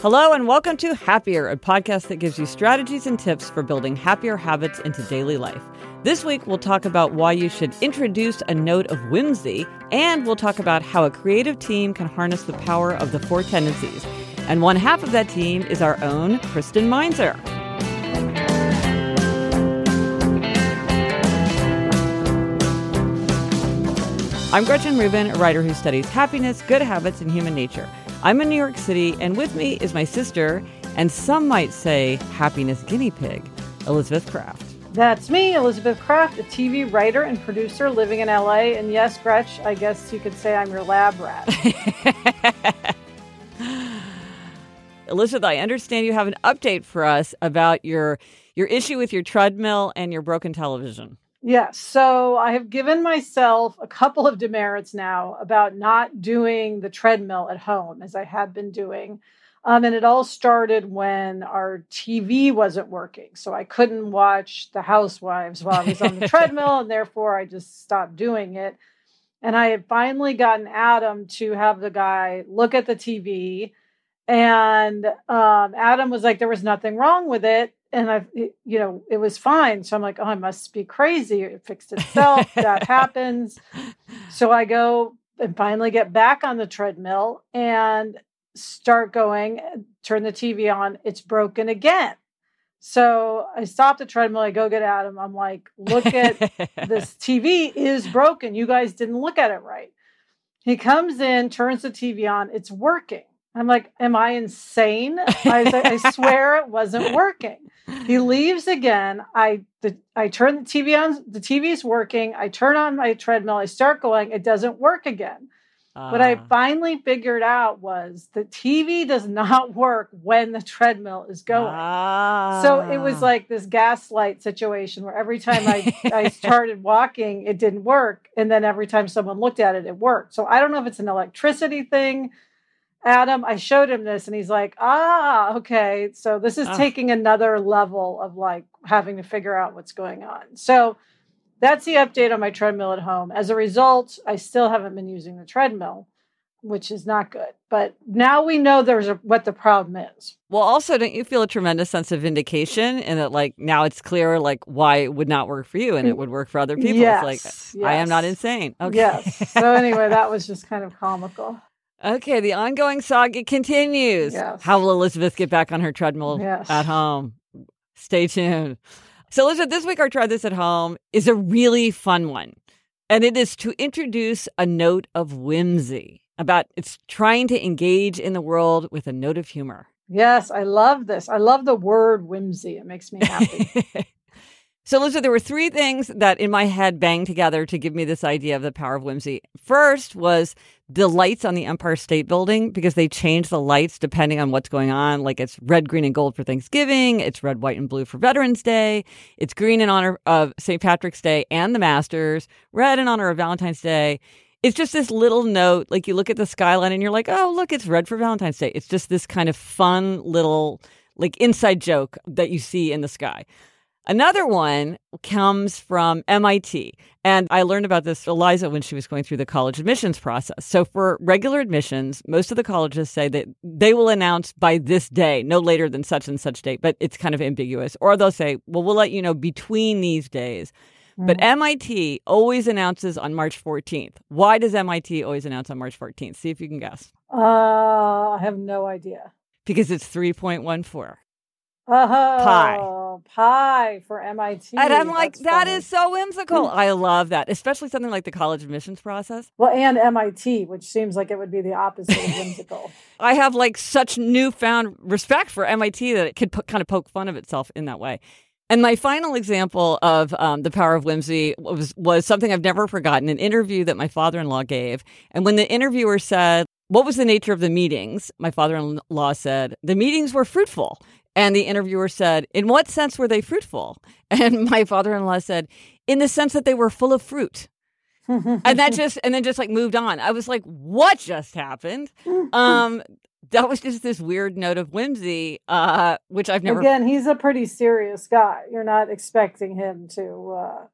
Hello, and welcome to Happier, a podcast that gives you strategies and tips for building happier habits into daily life. This week, we'll talk about why you should introduce a note of whimsy, and we'll talk about how a creative team can harness the power of the four tendencies. And one half of that team is our own Kristen Meinzer. I'm Gretchen Rubin, a writer who studies happiness, good habits, and human nature. I'm in New York City, and with me is my sister, and some might say happiness guinea pig, Elizabeth Craft. That's me, Elizabeth Craft, a TV writer and producer living in LA. And yes, Gretch, I guess you could say I'm your lab rat. Elizabeth, I understand you have an update for us about your your issue with your treadmill and your broken television. Yes. So I have given myself a couple of demerits now about not doing the treadmill at home as I had been doing. Um, and it all started when our TV wasn't working. So I couldn't watch The Housewives while I was on the treadmill, and therefore I just stopped doing it. And I had finally gotten Adam to have the guy look at the TV. And um, Adam was like, there was nothing wrong with it and I, you know, it was fine. So I'm like, oh, I must be crazy. It fixed itself. that happens. So I go and finally get back on the treadmill and start going, uh, turn the TV on. It's broken again. So I stop the treadmill. I go get Adam. I'm like, look at this TV is broken. You guys didn't look at it right. He comes in, turns the TV on. It's working. I'm like, am I insane? I, I swear it wasn't working. He leaves again. I the, I turn the TV on. The TV's working. I turn on my treadmill. I start going. It doesn't work again. Uh. What I ah. finally figured out was the TV does not work when the treadmill is going. So it was ah. like this gaslight situation where every time I, I started walking, it didn't work. And then every time someone looked at it, it worked. So I don't know if it's an electricity thing Adam, I showed him this and he's like, ah, okay. So this is oh. taking another level of like having to figure out what's going on. So that's the update on my treadmill at home. As a result, I still haven't been using the treadmill, which is not good. But now we know there's a, what the problem is. Well, also, don't you feel a tremendous sense of vindication and that like now it's clear like why it would not work for you and it would work for other people? Yes, it's like yes. I am not insane. Okay. Yes. So anyway, that was just kind of comical. Okay, the ongoing saga continues. Yes. How will Elizabeth get back on her treadmill yes. at home? Stay tuned. So, Elizabeth, this week our Try This at Home is a really fun one. And it is to introduce a note of whimsy about it's trying to engage in the world with a note of humor. Yes, I love this. I love the word whimsy. It makes me happy. So, Lisa, there were three things that in my head banged together to give me this idea of the power of whimsy. First was the lights on the Empire State Building because they change the lights depending on what's going on. Like it's red, green, and gold for Thanksgiving, it's red, white, and blue for Veterans Day, it's green in honor of St. Patrick's Day and the Masters, red in honor of Valentine's Day. It's just this little note, like you look at the skyline and you're like, oh, look, it's red for Valentine's Day. It's just this kind of fun little, like inside joke that you see in the sky. Another one comes from MIT. And I learned about this, Eliza, when she was going through the college admissions process. So for regular admissions, most of the colleges say that they will announce by this day, no later than such and such date, but it's kind of ambiguous. Or they'll say, well, we'll let you know between these days. But mm. MIT always announces on March 14th. Why does MIT always announce on March 14th? See if you can guess. Uh, I have no idea. Because it's 3.14. Oh, pi. Pi for MIT. And I'm like, That's that funny. is so whimsical. I love that, especially something like the college admissions process. Well, and MIT, which seems like it would be the opposite of whimsical. I have like such newfound respect for MIT that it could kind of poke fun of itself in that way. And my final example of um, the power of whimsy was was something I've never forgotten. An interview that my father in law gave, and when the interviewer said, "What was the nature of the meetings?" My father in law said, "The meetings were fruitful." And the interviewer said, In what sense were they fruitful? And my father in law said, In the sense that they were full of fruit. and that just, and then just like moved on. I was like, What just happened? Um, that was just this weird note of whimsy, uh, which I've never. Again, he's a pretty serious guy. You're not expecting him to uh,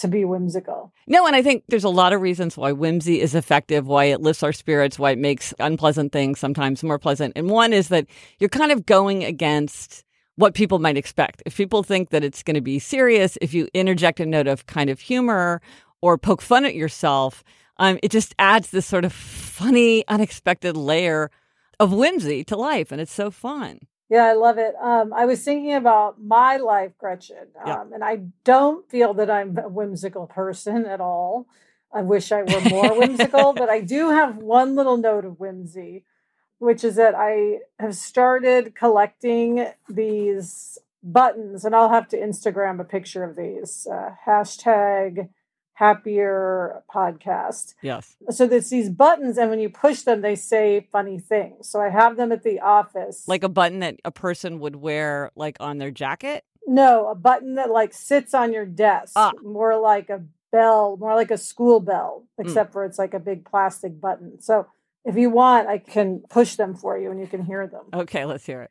to be whimsical. No, and I think there's a lot of reasons why whimsy is effective, why it lifts our spirits, why it makes unpleasant things sometimes more pleasant. And one is that you're kind of going against what people might expect. If people think that it's going to be serious, if you interject a note of kind of humor or poke fun at yourself, um, it just adds this sort of funny, unexpected layer of whimsy to life. And it's so fun. Yeah, I love it. Um, I was thinking about my life, Gretchen, um, yeah. and I don't feel that I'm a whimsical person at all. I wish I were more whimsical, but I do have one little note of whimsy, which is that I have started collecting these buttons, and I'll have to Instagram a picture of these. Uh, hashtag happier podcast. Yes. So there's these buttons, and when you push them, they say funny things. So I have them at the office. Like a button that a person would wear, like on their jacket. No, a button that like sits on your desk, ah. more like a bell, more like a school bell, hmm. except mm. for it's like a big plastic button. So if you want, I can push them for you, and you can hear them. Okay, let's hear it.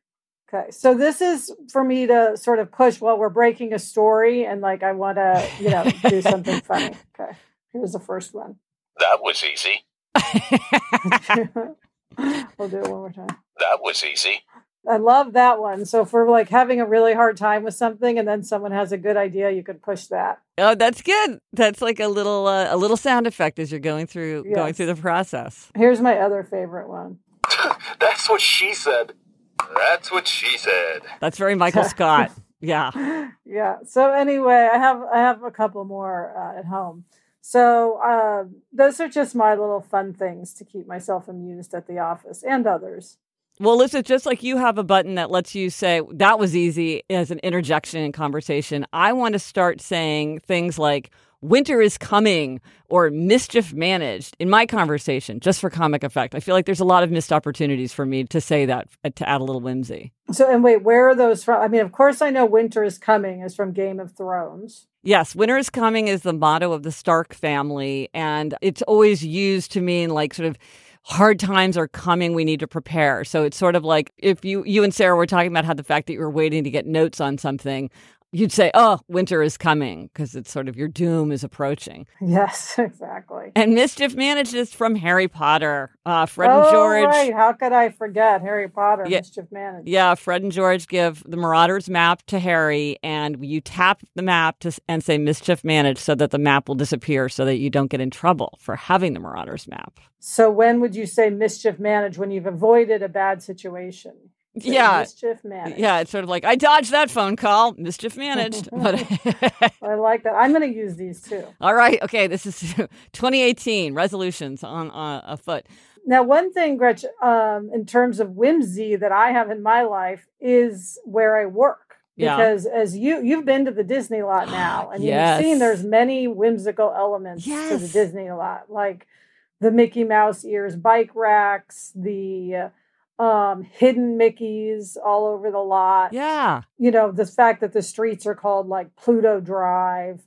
Okay. So this is for me to sort of push while we're breaking a story and like I want to, you know, do something funny. Okay. Here's the first one. That was easy. we'll do it one more time. That was easy. I love that one. So for like having a really hard time with something and then someone has a good idea, you could push that. Oh, that's good. That's like a little uh, a little sound effect as you're going through yes. going through the process. Here's my other favorite one. that's what she said. That's what she said. That's very Michael Scott. Yeah. yeah. So anyway, I have I have a couple more uh, at home. So uh, those are just my little fun things to keep myself amused at the office and others. Well, listen, just like you have a button that lets you say that was easy as an interjection in conversation, I want to start saying things like winter is coming or mischief managed in my conversation just for comic effect. I feel like there's a lot of missed opportunities for me to say that uh, to add a little whimsy. So, and wait, where are those from? I mean, of course, I know winter is coming is from Game of Thrones. Yes, winter is coming is the motto of the Stark family. And it's always used to mean like sort of hard times are coming we need to prepare so it's sort of like if you you and sarah were talking about how the fact that you were waiting to get notes on something you'd say, "Oh, winter is coming," because it's sort of your doom is approaching. Yes, exactly. And mischief managed is from Harry Potter. Uh, Fred oh, and George. Right. How could I forget Harry Potter? Yeah, mischief managed. Yeah, Fred and George give the Marauders map to Harry, and you tap the map to, and say mischief managed, so that the map will disappear, so that you don't get in trouble for having the Marauders map. So when would you say mischief managed when you've avoided a bad situation? Yeah mischief managed yeah it's sort of like i dodged that phone call mischief managed but i like that i'm going to use these too all right okay this is 2018 resolutions on uh, foot. now one thing gretchen um, in terms of whimsy that i have in my life is where i work because yeah. as you you've been to the disney lot now and yes. you've seen there's many whimsical elements yes. to the disney lot like the mickey mouse ears bike racks the uh, um, hidden Mickeys all over the lot. Yeah. You know, the fact that the streets are called like Pluto Drive.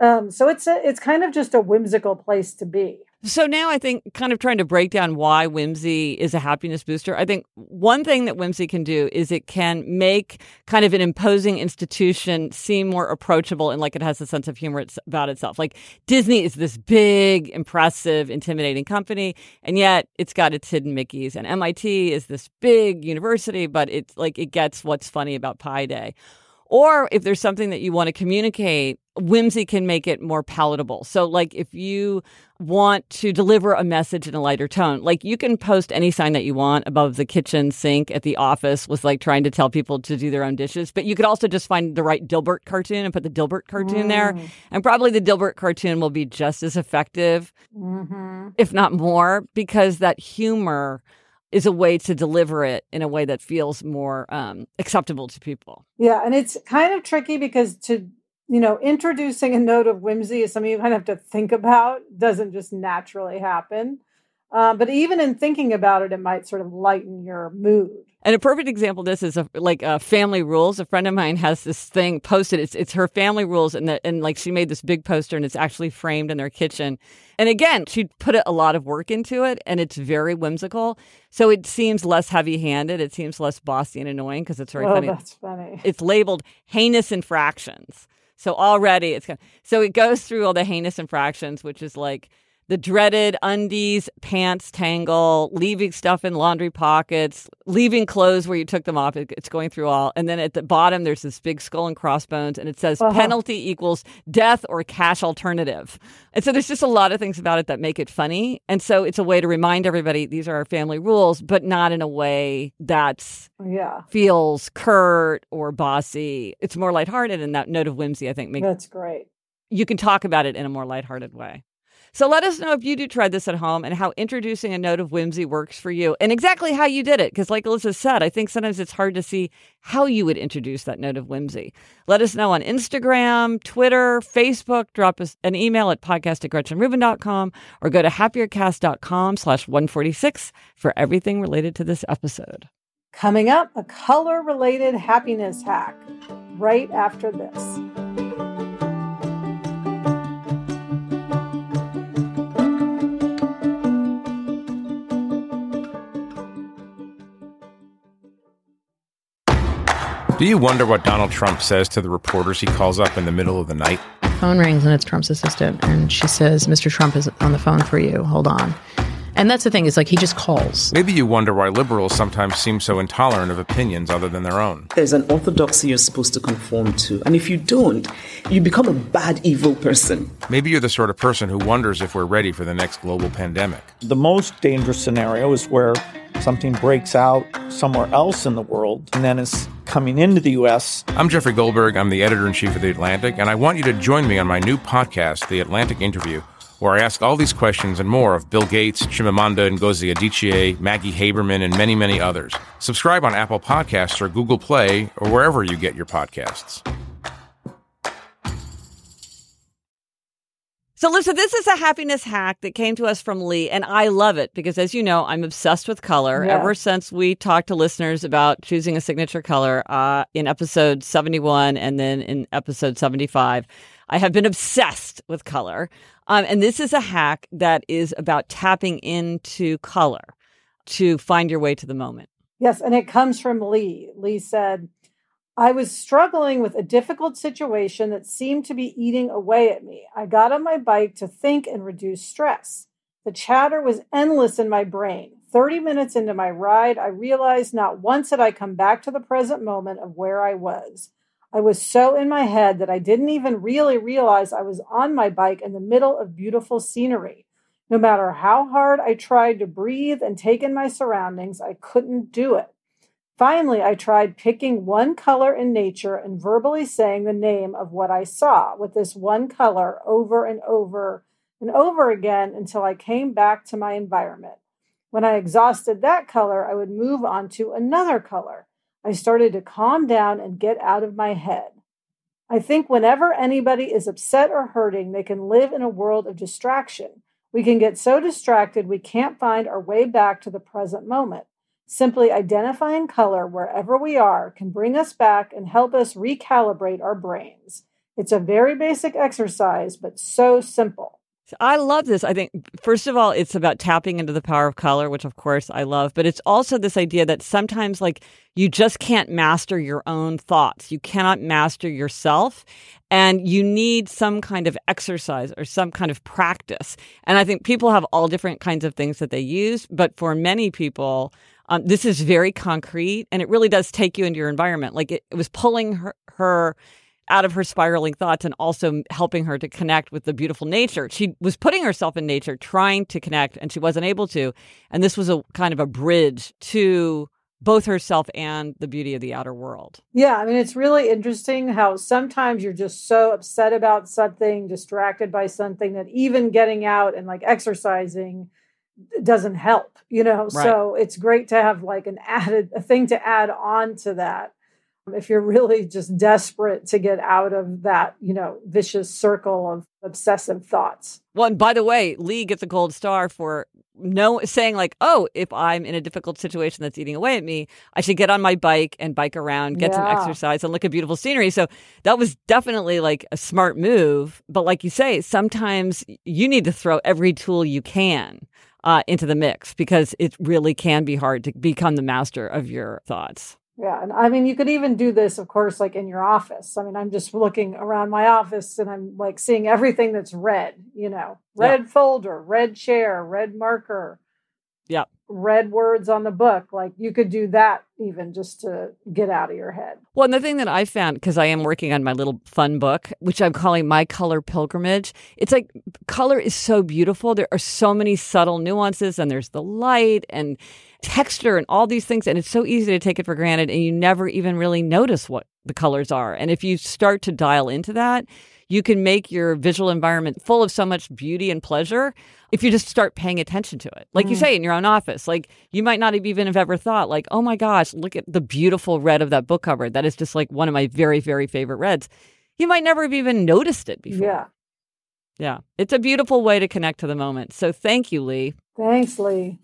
Um, so it's a, it's kind of just a whimsical place to be. So now I think kind of trying to break down why whimsy is a happiness booster. I think one thing that whimsy can do is it can make kind of an imposing institution seem more approachable and like it has a sense of humor about itself. Like Disney is this big, impressive, intimidating company, and yet it's got its hidden Mickeys. And MIT is this big university, but it's like it gets what's funny about Pi Day. Or if there's something that you want to communicate, whimsy can make it more palatable. So, like if you want to deliver a message in a lighter tone, like you can post any sign that you want above the kitchen sink at the office with like trying to tell people to do their own dishes. But you could also just find the right Dilbert cartoon and put the Dilbert cartoon mm. there. And probably the Dilbert cartoon will be just as effective, mm-hmm. if not more, because that humor is a way to deliver it in a way that feels more um, acceptable to people. Yeah, and it's kind of tricky because to you know introducing a note of whimsy is something you kind of have to think about. Doesn't just naturally happen. Uh, but even in thinking about it, it might sort of lighten your mood. And a perfect example of this is a, like a family rules. A friend of mine has this thing posted. It's it's her family rules, and and like she made this big poster, and it's actually framed in their kitchen. And again, she put a lot of work into it, and it's very whimsical. So it seems less heavy handed. It seems less bossy and annoying because it's very oh, funny. That's funny. It's labeled heinous infractions. So already it's kind of, so it goes through all the heinous infractions, which is like the dreaded undies, pants tangle, leaving stuff in laundry pockets, leaving clothes where you took them off. It's going through all. And then at the bottom, there's this big skull and crossbones, and it says uh-huh. penalty equals death or cash alternative. And so there's just a lot of things about it that make it funny. And so it's a way to remind everybody these are our family rules, but not in a way that's yeah feels curt or bossy. It's more lighthearted, and that note of whimsy, I think, makes that's great. You can talk about it in a more lighthearted way. So let us know if you do try this at home and how introducing a note of whimsy works for you and exactly how you did it. Because, like Elizabeth said, I think sometimes it's hard to see how you would introduce that note of whimsy. Let us know on Instagram, Twitter, Facebook. Drop us an email at podcast at GretchenRubin.com or go to happiercast.com slash 146 for everything related to this episode. Coming up, a color related happiness hack right after this. Do you wonder what Donald Trump says to the reporters he calls up in the middle of the night? Phone rings and it's Trump's assistant, and she says, Mr. Trump is on the phone for you. Hold on. And that's the thing, is like he just calls. Maybe you wonder why liberals sometimes seem so intolerant of opinions other than their own. There's an orthodoxy you're supposed to conform to. And if you don't, you become a bad, evil person. Maybe you're the sort of person who wonders if we're ready for the next global pandemic. The most dangerous scenario is where something breaks out somewhere else in the world and then is coming into the U.S. I'm Jeffrey Goldberg. I'm the editor in chief of The Atlantic, and I want you to join me on my new podcast, The Atlantic Interview, where I ask all these questions and more of Bill Gates, Chimamanda Ngozi Adichie, Maggie Haberman, and many, many others. Subscribe on Apple Podcasts or Google Play or wherever you get your podcasts. So, listen, this is a happiness hack that came to us from Lee, and I love it because, as you know, I'm obsessed with color. Yeah. Ever since we talked to listeners about choosing a signature color uh, in episode 71 and then in episode 75, I have been obsessed with color. Um, and this is a hack that is about tapping into color to find your way to the moment. Yes, and it comes from Lee. Lee said, I was struggling with a difficult situation that seemed to be eating away at me. I got on my bike to think and reduce stress. The chatter was endless in my brain. 30 minutes into my ride, I realized not once had I come back to the present moment of where I was. I was so in my head that I didn't even really realize I was on my bike in the middle of beautiful scenery. No matter how hard I tried to breathe and take in my surroundings, I couldn't do it. Finally, I tried picking one color in nature and verbally saying the name of what I saw with this one color over and over and over again until I came back to my environment. When I exhausted that color, I would move on to another color. I started to calm down and get out of my head. I think whenever anybody is upset or hurting, they can live in a world of distraction. We can get so distracted we can't find our way back to the present moment. Simply identifying color wherever we are can bring us back and help us recalibrate our brains. It's a very basic exercise, but so simple. I love this. I think, first of all, it's about tapping into the power of color, which of course I love, but it's also this idea that sometimes, like, you just can't master your own thoughts. You cannot master yourself, and you need some kind of exercise or some kind of practice. And I think people have all different kinds of things that they use, but for many people, um, this is very concrete and it really does take you into your environment. Like it, it was pulling her, her out of her spiraling thoughts and also helping her to connect with the beautiful nature. She was putting herself in nature, trying to connect, and she wasn't able to. And this was a kind of a bridge to both herself and the beauty of the outer world. Yeah, I mean, it's really interesting how sometimes you're just so upset about something, distracted by something, that even getting out and like exercising doesn't help, you know? Right. So it's great to have like an added a thing to add on to that. If you're really just desperate to get out of that, you know, vicious circle of obsessive thoughts. Well, and by the way, Lee gets a gold star for no saying like, oh, if I'm in a difficult situation that's eating away at me, I should get on my bike and bike around, get yeah. some exercise and look at beautiful scenery. So that was definitely like a smart move. But like you say, sometimes you need to throw every tool you can uh, into the mix because it really can be hard to become the master of your thoughts. Yeah, and I mean, you could even do this, of course, like in your office. I mean, I'm just looking around my office and I'm like seeing everything that's red, you know, red folder, red chair, red marker, Yeah. red words on the book. Like you could do that even just to get out of your head. Well, and the thing that I found, because I am working on my little fun book, which I'm calling My Color Pilgrimage, it's like color is so beautiful. There are so many subtle nuances, and there's the light and texture and all these things. And it's so easy to take it for granted, and you never even really notice what the colors are. And if you start to dial into that, you can make your visual environment full of so much beauty and pleasure if you just start paying attention to it. Like you mm. say in your own office, like you might not have even have ever thought like, "Oh my gosh, look at the beautiful red of that book cover. That is just like one of my very very favorite reds." You might never have even noticed it before. Yeah. Yeah. It's a beautiful way to connect to the moment. So thank you, Lee. Thanks, Lee.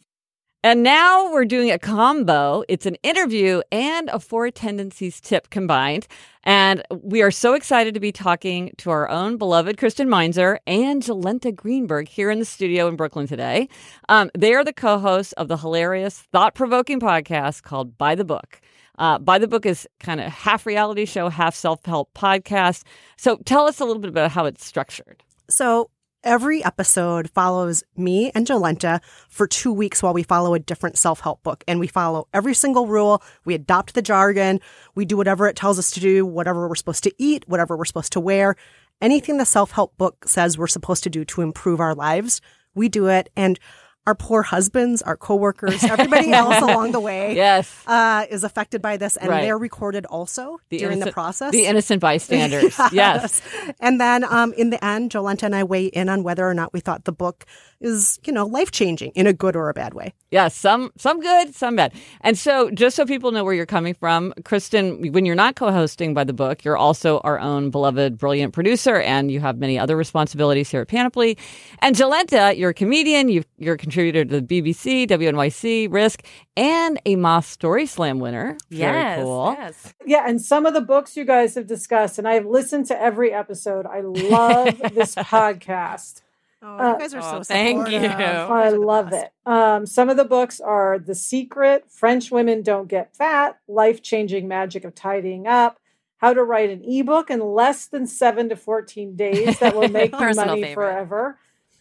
And now we're doing a combo. It's an interview and a Four Tendencies tip combined. And we are so excited to be talking to our own beloved Kristen Meinzer and Jolenta Greenberg here in the studio in Brooklyn today. Um, they are the co hosts of the hilarious, thought provoking podcast called By the Book. Uh, By the Book is kind of half reality show, half self help podcast. So tell us a little bit about how it's structured. So every episode follows me and Jolenta for two weeks while we follow a different self help book. And we follow every single rule. We adopt the jargon. We do whatever it tells us to do, whatever we're supposed to eat, whatever we're supposed to wear. Anything the self help book says we're supposed to do to improve our lives, we do it. And our poor husbands, our coworkers, everybody else along the way Yes. uh, is affected by this. And Right. they're recorded also during the process. The innocent bystanders. yes. And then um, in the end, Jolenta and I weigh in on whether or not we thought the book is, you know, life changing in a good or a bad way. Yeah, some some good, some bad. And so, just so people know where you're coming from, Kristen, when you're not co-hosting by the book, you're also our own beloved, brilliant producer, and you have many other responsibilities here at Panoply. And Jolenta, you're a comedian, you you're a contributor to the BBC, WNYC, Risk, and a Moth Story Slam winner. Very Yes, cool. yes. Yeah, and some of the books you guys have discussed, and I've listened to every episode. I love this podcast. Oh, Uh, you guys are so oh, thank you. You I love it. Um, some of the books are The Secret, French Women Don't Get Fat, Life Changing Magic of Tidying Up, How to Write an Ebook in Less Than Seven to 14 Days That Will Make you Money favorite. Forever.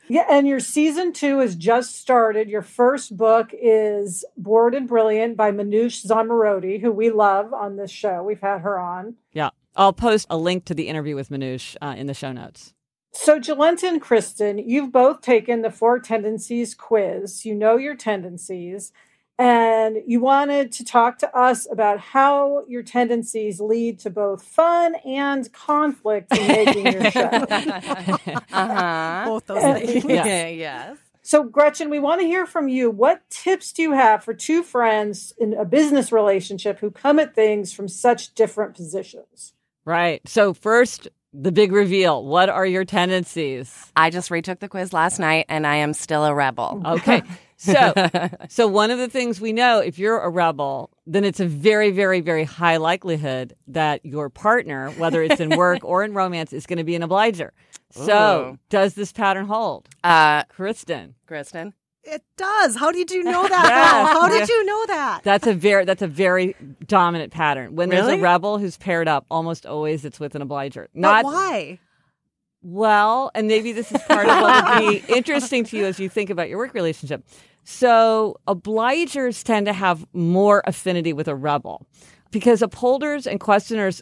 Yeah, and your season two has just started. Your first book is Bored and Brilliant by Manoush Zomorodi, who we love on this show. We've had her on. Yeah. I'll post a link to the interview with Manoush uh, in the show notes. So, Jolenta and Kristen, you've both taken the four tendencies quiz. You know your tendencies, and you wanted to talk to us about how your tendencies lead to both fun and conflict in making your show. uh-huh. Both those things. Yeah. yes. So, Gretchen, we want to hear from you. What tips do you have for two friends in a business relationship who come at things from such different positions? Right. So first, the big reveal. What are your tendencies? I just retook the quiz last night and I am still a rebel. Okay. So, so one of the things we know, if you're a rebel, then it's a very, very, very high likelihood that your partner, whether it's in work or in romance, is going to be an obliger. So, Ooh. does this pattern hold, Uh, Kristen? Kristen? It does. How did you know that? Yes. How did Yeah. you know that? That's a very that's a very dominant pattern. When there's a rebel who's paired up, almost always it's with an obliger. But Not why? Well, and maybe this is part of what would be interesting to you as you think about your work relationship. So, obligers tend to have more affinity with a rebel because upholders and questioners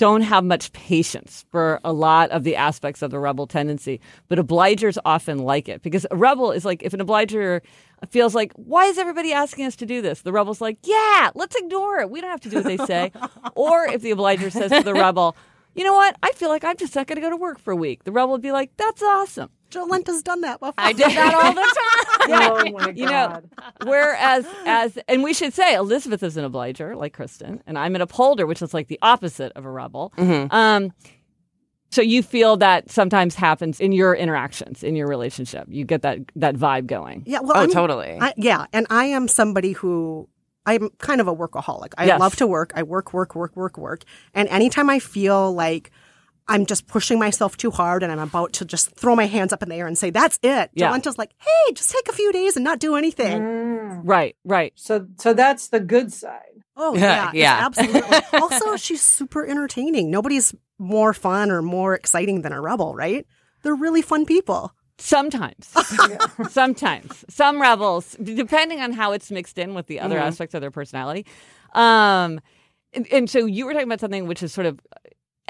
don't have much patience for a lot of the aspects of the rebel tendency, but obligers often like it because a rebel is like if an obliger feels like, why is everybody asking us to do this? The rebel's like, yeah, let's ignore it. We don't have to do what they say. or if the obliger says to the rebel, you know what? I feel like I'm just not going to go to work for a week. The rebel would be like, that's awesome. Jolenta's done that before. I did that all the time. Oh my You know, Whereas, as and we should say, Elizabeth is an obliger, like Kristen, and I'm an upholder, which is like the opposite of a rebel. Um, so you feel that sometimes happens in your interactions, in your relationship. You get that that vibe going. Yeah, well, Oh, I'm- totally. I, yeah, and I am somebody who I'm kind of a workaholic. I Yes. love to work. I work, work, work, work, work. And anytime I feel like I'm just pushing myself too hard and I'm about to just throw my hands up in the air and say, that's it. Yeah. Jolenta's like, hey, just take a few days and not do anything. Mm. Right, right. So so that's the good side. Oh, Yeah, yeah. yeah. Absolutely. also, she's super entertaining. Nobody's more fun or more exciting than a rebel, right? They're really fun people. Sometimes, sometimes, some rebels, depending on how it's mixed in with the other aspects of their personality. Um, and, and so you were talking about something which is sort of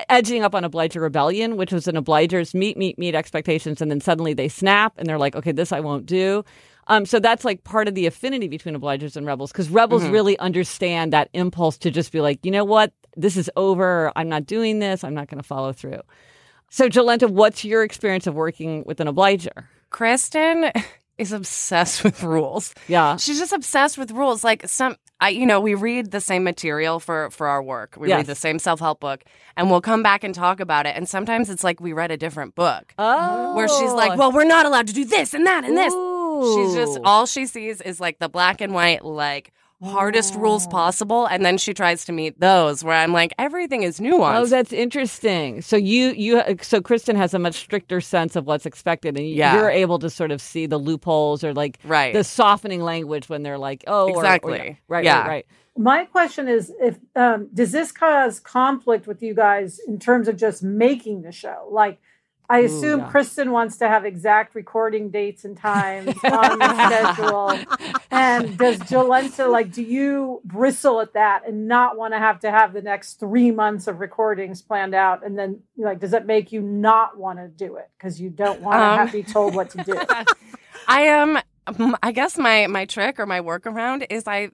edging up on obliger rebellion, which was an obligers meet, meet, meet expectations, and then suddenly they snap and they're like, okay, this I won't do. Um, so that's like part of the affinity between obligers and rebels because rebels really understand that impulse to just be like, you know what, this is over. I'm not doing this. I'm not going to follow through. So, Jolenta, what's your experience of working with an obliger? Kristen is obsessed with rules. Yeah. She's just obsessed with rules. Like some, I, you know, we read the same material for for our work. We Yes. read the same self help book, and we'll come back and talk about it. And sometimes it's like we read a different book, Oh. where she's like, "Well, we're not allowed to do this and that and this." She's just all she sees is like the black and white, like hardest rules possible, and then she tries to meet those. Where I'm like, everything is nuanced. Oh, that's interesting. So you you so Kristen has a much stricter sense of what's expected, and Yeah. you're able to sort of see the loopholes or like Right. the softening language when they're like, oh, or- or- Exactly. right, Yeah. right, right. My question is if um, does this cause conflict with you guys in terms of just making the show? Like I assume yeah. Kristen wants to have exact recording dates and times on the schedule. And does Jolenta like do you bristle at that and not want to have to have the next three months of recordings planned out? And then like does that make you not want to do it because you don't want to Um, have to be told what to do? I am. um, I guess my my trick or my workaround is I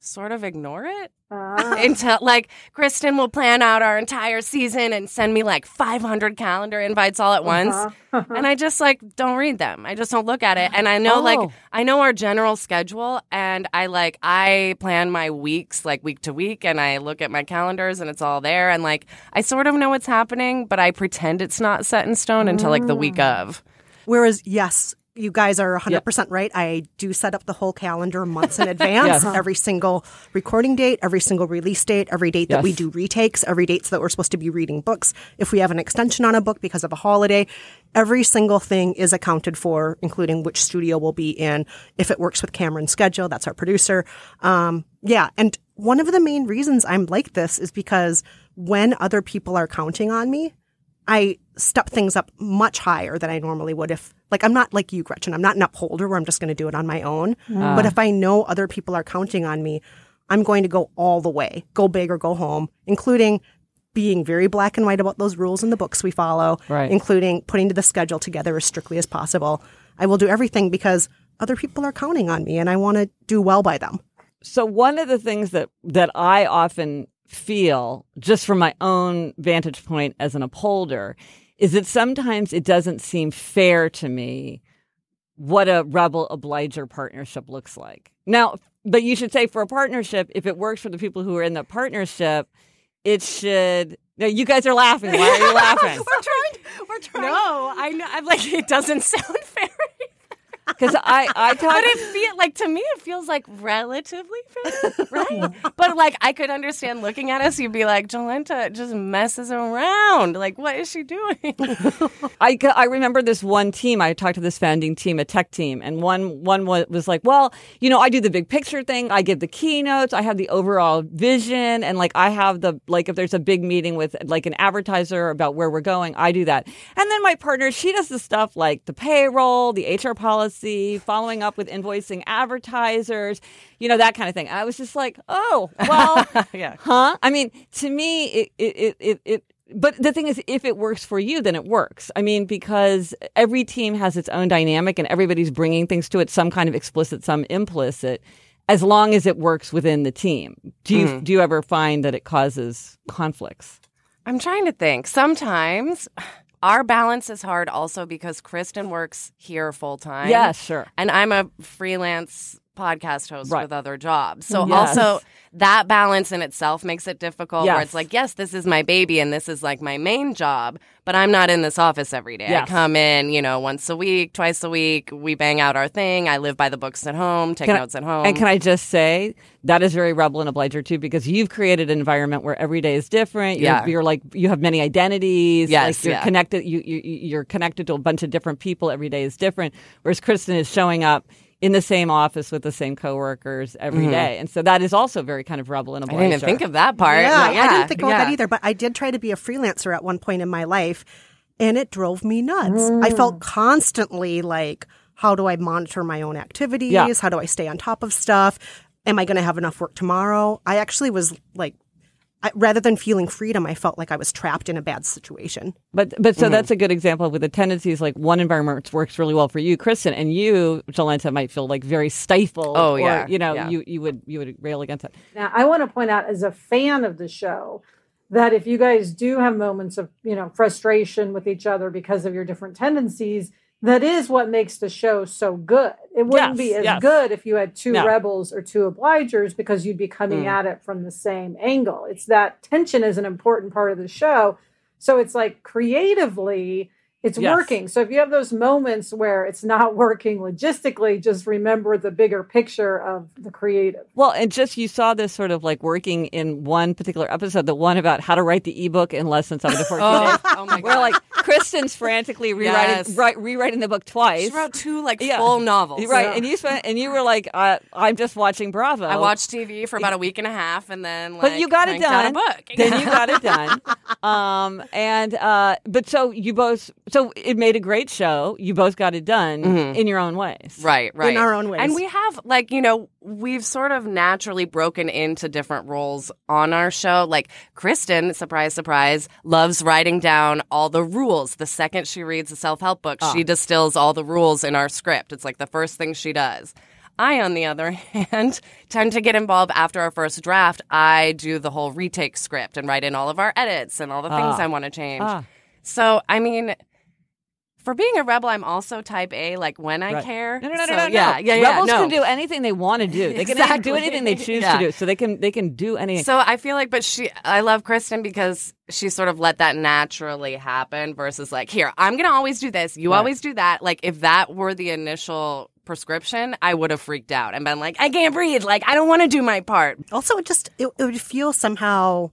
sort of ignore it Ah. until like Kristen will plan out our entire season and send me like 500 calendar invites all at once. Uh-huh. And I just like don't read them. I just don't look at it. And I know like Oh. I know our general schedule and I like I plan my weeks like week to week and I look at my calendars and it's all there and like I sort of know what's happening, but I pretend it's not set in stone until like the week Mm. of. Whereas, yes, you guys are 100% right. I do set up the whole calendar months in advance, Yes. every single recording date, every single release date, every date that we do retakes, every date that we're supposed to be reading books. If we have an extension on a book because of a holiday, every single thing is accounted for, including which studio we'll be in. If it works with Cameron's schedule, that's our producer. Um, yeah. And one of the main reasons I'm like this is because when other people are counting on me, I step things up much higher than I normally would if, like, I'm not like you, Gretchen. I'm not an upholder where I'm just going to do it on my own. Mm-hmm. But ah. if I know other people are counting on me, I'm going to go all the way, go big or go home, including being very black and white about those rules in the books we follow, Right. including putting the schedule together as strictly as possible. I will do everything because other people are counting on me and I want to do well by them. So one of the things that that I often feel, just from my own vantage point as an upholder, is that sometimes it doesn't seem fair to me what a rebel obliger partnership looks like. Now, but you should say for a partnership, if it works for the people who are in the partnership, it should. No, you guys are laughing. Why are you laughing? We're trying. We're trying. No, I know. I'm like, it doesn't sound fair. Because I, I talk. But it feel like to me, it feels like relatively fair, right? Mm. but like, I could understand looking at us, you'd be like, Jolenta just messes around. Like, what is she doing? I, I remember this one team. I talked to this founding team, a tech team, and one one was like, "Well, you know, I do the big picture thing. I give the keynotes. I have the overall vision, and like I have the like if there's a big meeting with like an advertiser about where we're going, I do that. And then my partner, she does the stuff like the payroll, the HR policy, following up with invoicing advertisers, you know, that kind of thing. I was just like, oh, well, yeah. huh? I mean, to me, it it it it. but the thing is, if it works for you, then it works. I mean, because every team has its own dynamic and everybody's bringing things to it, some kind of explicit, some implicit, as long as it works within the team. Do you, mm-hmm. do you ever find that it causes conflicts? I'm trying to think. Sometimes our balance is hard also because Kristen works here full time. Yeah, sure. And I'm a freelance podcast host Right. with other jobs. So Yes. also that balance in itself makes it difficult where it's like, yes, this is my baby and this is like my main job, but I'm not in this office every day. I come in, you know, once a week, twice a week. We bang out our thing. I live by the books at home, take Can I- notes at home. And can I just say that is very rebel and obliger too, because you've created an environment where every day is different. You're, Yeah. you're like you have many identities. Yes, like you're yeah. connected. You, you you're connected to a bunch of different people. Every day is different. Whereas Kristen is showing up in the same office with the same coworkers every day, and so that is also very kind of rebel and I obliger. didn't even think of that part. Yeah, Like, I didn't think about that either. But I did try to be a freelancer at one point in my life, and it drove me nuts. I Mm. felt constantly like, how do I monitor my own activities? Yeah. How do I stay on top of stuff? Am I going to have enough work tomorrow? I actually was like, I, rather than feeling freedom, I felt like I was trapped in a bad situation. But but Mm-hmm. so that's a good example with the tendencies. Like one environment works really well for you, Kristen, and you, Jolenta, might feel like very stifled. Oh, or, yeah, you know, yeah. you you would you would rail against it. Now, I want to point out as a fan of the show that if you guys do have moments of, you know, frustration with each other because of your different tendencies, that is what makes the show so good. It wouldn't be as yes. good if you had two No. rebels or two obligers because you'd be coming Mm. at it from the same angle. It's that tension is an important part of the show. So it's like creatively, it's Yes. working. So if you have those moments where it's not working logistically, just remember the bigger picture of the creative. Well, and just you saw this sort of like working in one particular episode, the one about how to write the ebook in less than seven to fourteen Oh, days. oh my god! Where god! like Kristen's frantically rewriting Yes. right, rewriting the book twice. she wrote two like Yeah. full novels. Right, and you spent, and you were like, uh, "I'm just watching Bravo." I watched TV for about a week and a half, and then like, but you got it cranked out done. a book. then you got it done. Um, and uh, but so you both, so it made a great show. You both got it done in your own ways. Mm-hmm. Right, right. our own ways. And we have, like, you know, we've sort of naturally broken into different roles on our show. Like, Kristen, surprise, surprise, loves writing down all the rules. The second she reads a self help book, Ah. she distills all the rules in our script. It's like the first thing she does. I, on the other hand, tend to get involved after our first draft. I do the whole retake script and write in all of our edits and all the things Ah. I want to change. Ah. So, I mean, for being a rebel, I'm also type A, like when I Right. care. No, no, no, So, no, no, no. Yeah, yeah, yeah. Rebels no. can do anything they want to do. They can do anything they choose Yeah. to do. So they can they can do anything. So I feel like, but she, I love Kristen because she sort of let that naturally happen versus like, here, I'm going to always do this. You Right. always do that. Like, if that were the initial prescription, I would have freaked out and been like, I can't breathe. Like, I don't want to do my part. Also, it just it, it would feel somehow.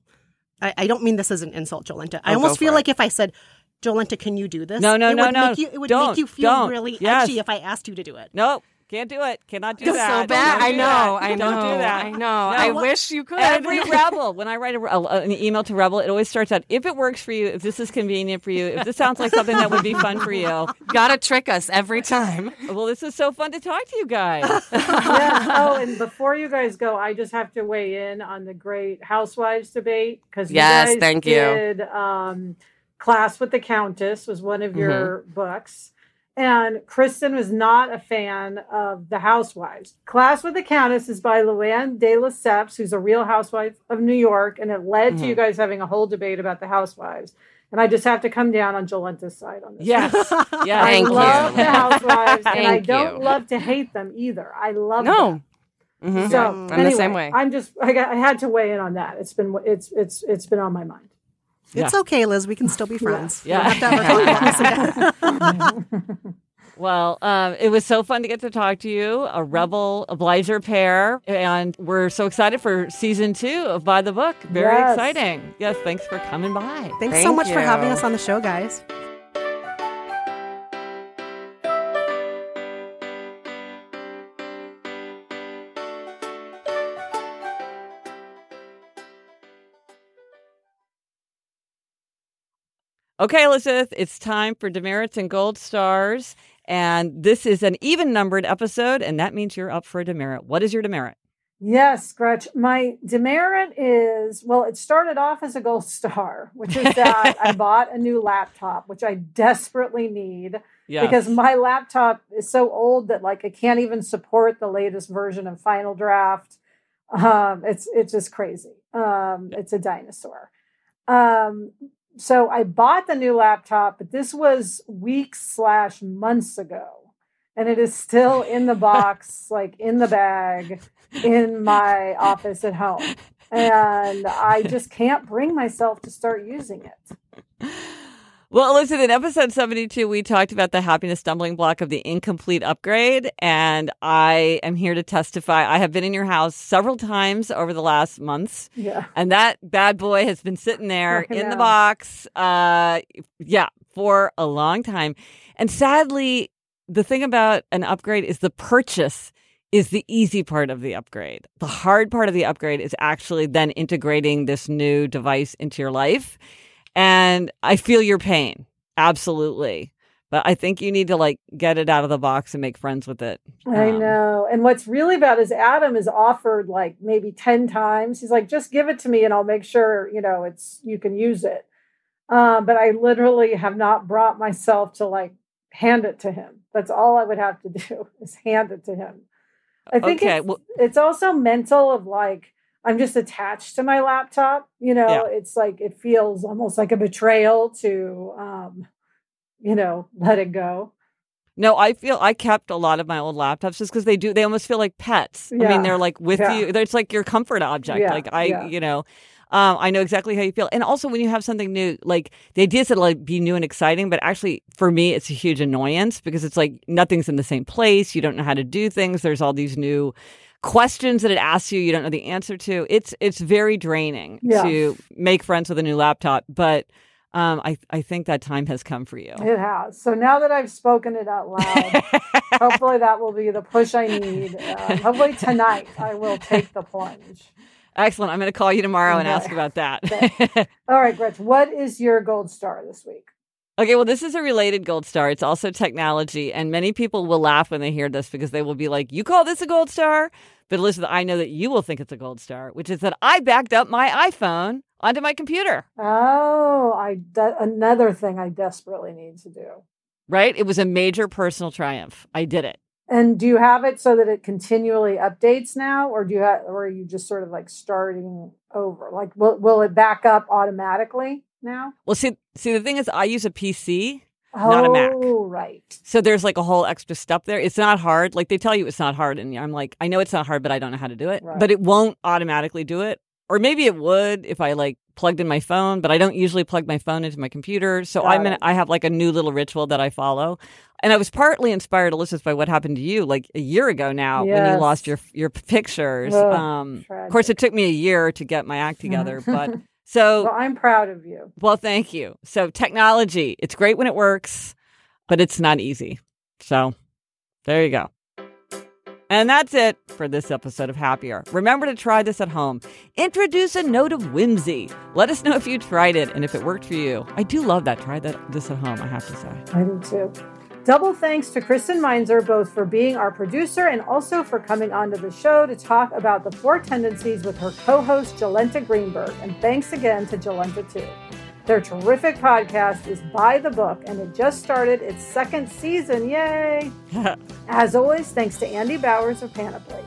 I, I don't mean this as an insult, Jolenta. I Oh, almost feel for like if I said, "Jolenta, can you do this?" No, no, it no, would no. Make you, it would Don't, make you feel don't. really Yes. edgy if I asked you to do it. nope, can't do it. Cannot do It's that. so bad. I know. I know. Don't do that. I know. No. I wish you could. Every rebel, when I write a, a- an email to rebel, it always starts out: "If it works for you, if this is convenient for you, if this sounds like something that would be fun for you." Gotta trick us every time. Well, this is so fun to talk to you guys. yeah. Oh, and before you guys go, I just have to weigh in on the great housewives debate because Yes, you guys thank you. did um, class with the Countess was one of your Mm-hmm. books, and Kristen was not a fan of the Housewives. Class with the Countess is by Luann de Lesseps, who's a real housewife of New York, and it led Mm-hmm. to you guys having a whole debate about the Housewives. And I just have to come down on Jolenta's side on this. yes, yes. I Thank you. love the Housewives, and I don't you. love to hate them either. I love No. them. Mhm. So I'm anyway, the same way. I'm just I, got, I had to weigh in on that. It's been it's it's it's been on my mind. It's okay, Liz. We can still be friends. Yeah. We don't have to have a conversation. Well, um, it was so fun to get to talk to you, a rebel obliger pair, and we're so excited for season two of By the Book. Very Yes. exciting. Yes, thanks for coming by. Thanks so Thank much for having us on the show, guys. Okay, Elizabeth, it's time for demerits and gold stars. And this is an even numbered episode, and that means you're up for a demerit. What is your demerit? Yes, Gretch. My demerit is well, it started off as a gold star, which is that I bought a new laptop, which I desperately need Yes. because my laptop is so old that like it can't even support the latest version of Final Draft. Um, it's it's just crazy. Um, it's a dinosaur. Um, so I bought the new laptop, but this was weeks slash months ago. and it is still in the box, like in the bag, in my office at home. And I just can't bring myself to start using it. Well, listen, in episode 72, we talked about the happiness stumbling block of the incomplete upgrade. And I am here to testify. I have been in your house several times over the last months. Yeah. And that bad boy has been sitting there in the box. Uh, yeah, for a long time. And sadly, the thing about an upgrade is the purchase is the easy part of the upgrade. The hard part of the upgrade is actually then integrating this new device into your life. And I feel your pain. Absolutely. But I think you need to like get it out of the box and make friends with it. I Um, know. And what's really bad is Adam is offered like maybe 10 times. He's like, just give it to me and I'll make sure, you know, it's you can use it. Um, but I literally have not brought myself to like hand it to him. That's all I would have to do is hand it to him. I think Okay, it's, well- it's also mental of like I'm just attached to my laptop. You know, Yeah. it's like it feels almost like a betrayal to um, you know, let it go. No, I feel I kept a lot of my old laptops just because they do. They almost feel like pets. I mean, they're like with Yeah. you. It's like your comfort object. Yeah. Like I, Yeah. you know, um, I know exactly how you feel. And also, when you have something new, like the idea is to like be new and exciting, but actually, for me, it's a huge annoyance because it's like nothing's in the same place. You don't know how to do things. There's all these new questions that it asks you you don't know the answer to. It's it's very draining Yeah. to make friends with a new laptop, but. Um, I I think that time has come for you. It has. So now that I've spoken it out loud, hopefully that will be the push I need. Um, hopefully tonight I will take the plunge. Excellent. I'm going to call you tomorrow and Okay. ask about that. All right, Gretchen, what is your gold star this week? okay, well, this is a related gold star. It's also technology. And many people will laugh when they hear this because they will be like, You call this a gold star? But Elizabeth, I know that you will think it's a gold star, which is that I backed up my iPhone onto my computer, Oh, I de- another thing I desperately need to do. right? It was a major personal triumph. I did it. And do you have it so that it continually updates now, or do you have, or are you just sort of like starting over? Like, will will it back up automatically now? Well, see, see, the thing is, I use a PC. Not a Mac. Oh, right. So there's like a whole extra step there. It's not hard. Like they tell you it's not hard. And I'm like, I know it's not hard, but I don't know how to do it. Right. But it won't automatically do it. Or maybe it would if I like plugged in my phone, but I don't usually plug my phone into my computer. So Got I'm in. I have like a new little ritual that I follow. And I was partly inspired, Elizabeth, by what happened to you like a year ago now when you lost your your pictures. Ugh, um, of course, it took me a year to get my act together, but so Well, I'm proud of you. well, thank you. So, technology, it's great when it works, but it's not easy. So, there you go. And that's it for this episode of Happier. Remember to try this at home. Introduce a note of whimsy. Let us know if you tried it and if it worked for you. I do love that. Try that this at home, I have to say. I do too. Double thanks to Kristen Meinzer, both for being our producer and also for coming onto the show to talk about the four tendencies with her co host, Jolenta Greenberg. And thanks again to Jolenta, too. Their terrific podcast is By the Book, and it just started its second season. Yay! As always, thanks to Andy Bowers of Panoply.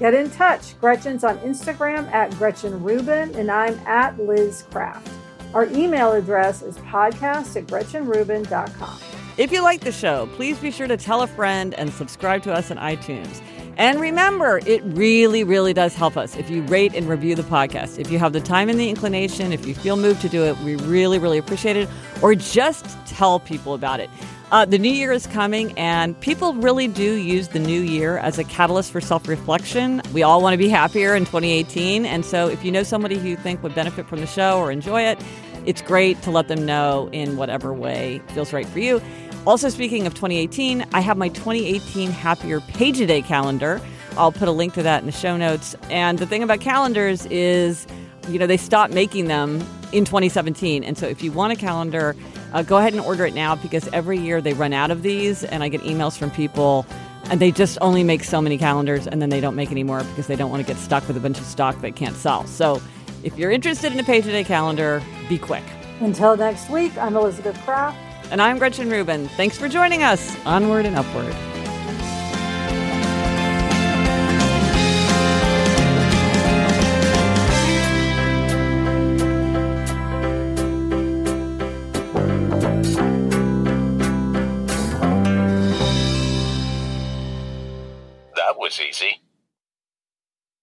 Get in touch. Gretchen's on Instagram at Gretchen Rubin, and I'm at Liz Craft. Our email address is podcast at GretchenRubin.com. If you like the show, please be sure to tell a friend and subscribe to us on iTunes. And remember, it really, really does help us if you rate and review the podcast. If you have the time and the inclination, if you feel moved to do it, we really, really appreciate it. Or just tell people about it. Uh, the new year is coming, and people really do use the new year as a catalyst for self reflection. We all want to be happier in 2018. And so, if you know somebody who you think would benefit from the show or enjoy it, it's great to let them know in whatever way feels right for you. Also, speaking of 2018, I have my 2018 Happier Page a Day calendar. I'll put a link to that in the show notes. And the thing about calendars is, you know, they stopped making them in 2017. And so if you want a calendar, uh, go ahead and order it now because every year they run out of these. And I get emails from people and they just only make so many calendars and then they don't make any more because they don't want to get stuck with a bunch of stock they can't sell. So if you're interested in a page a day calendar, be quick. Until next week, I'm Elizabeth Craft. And I'm Gretchen Rubin. Thanks for joining us. Onward and upward.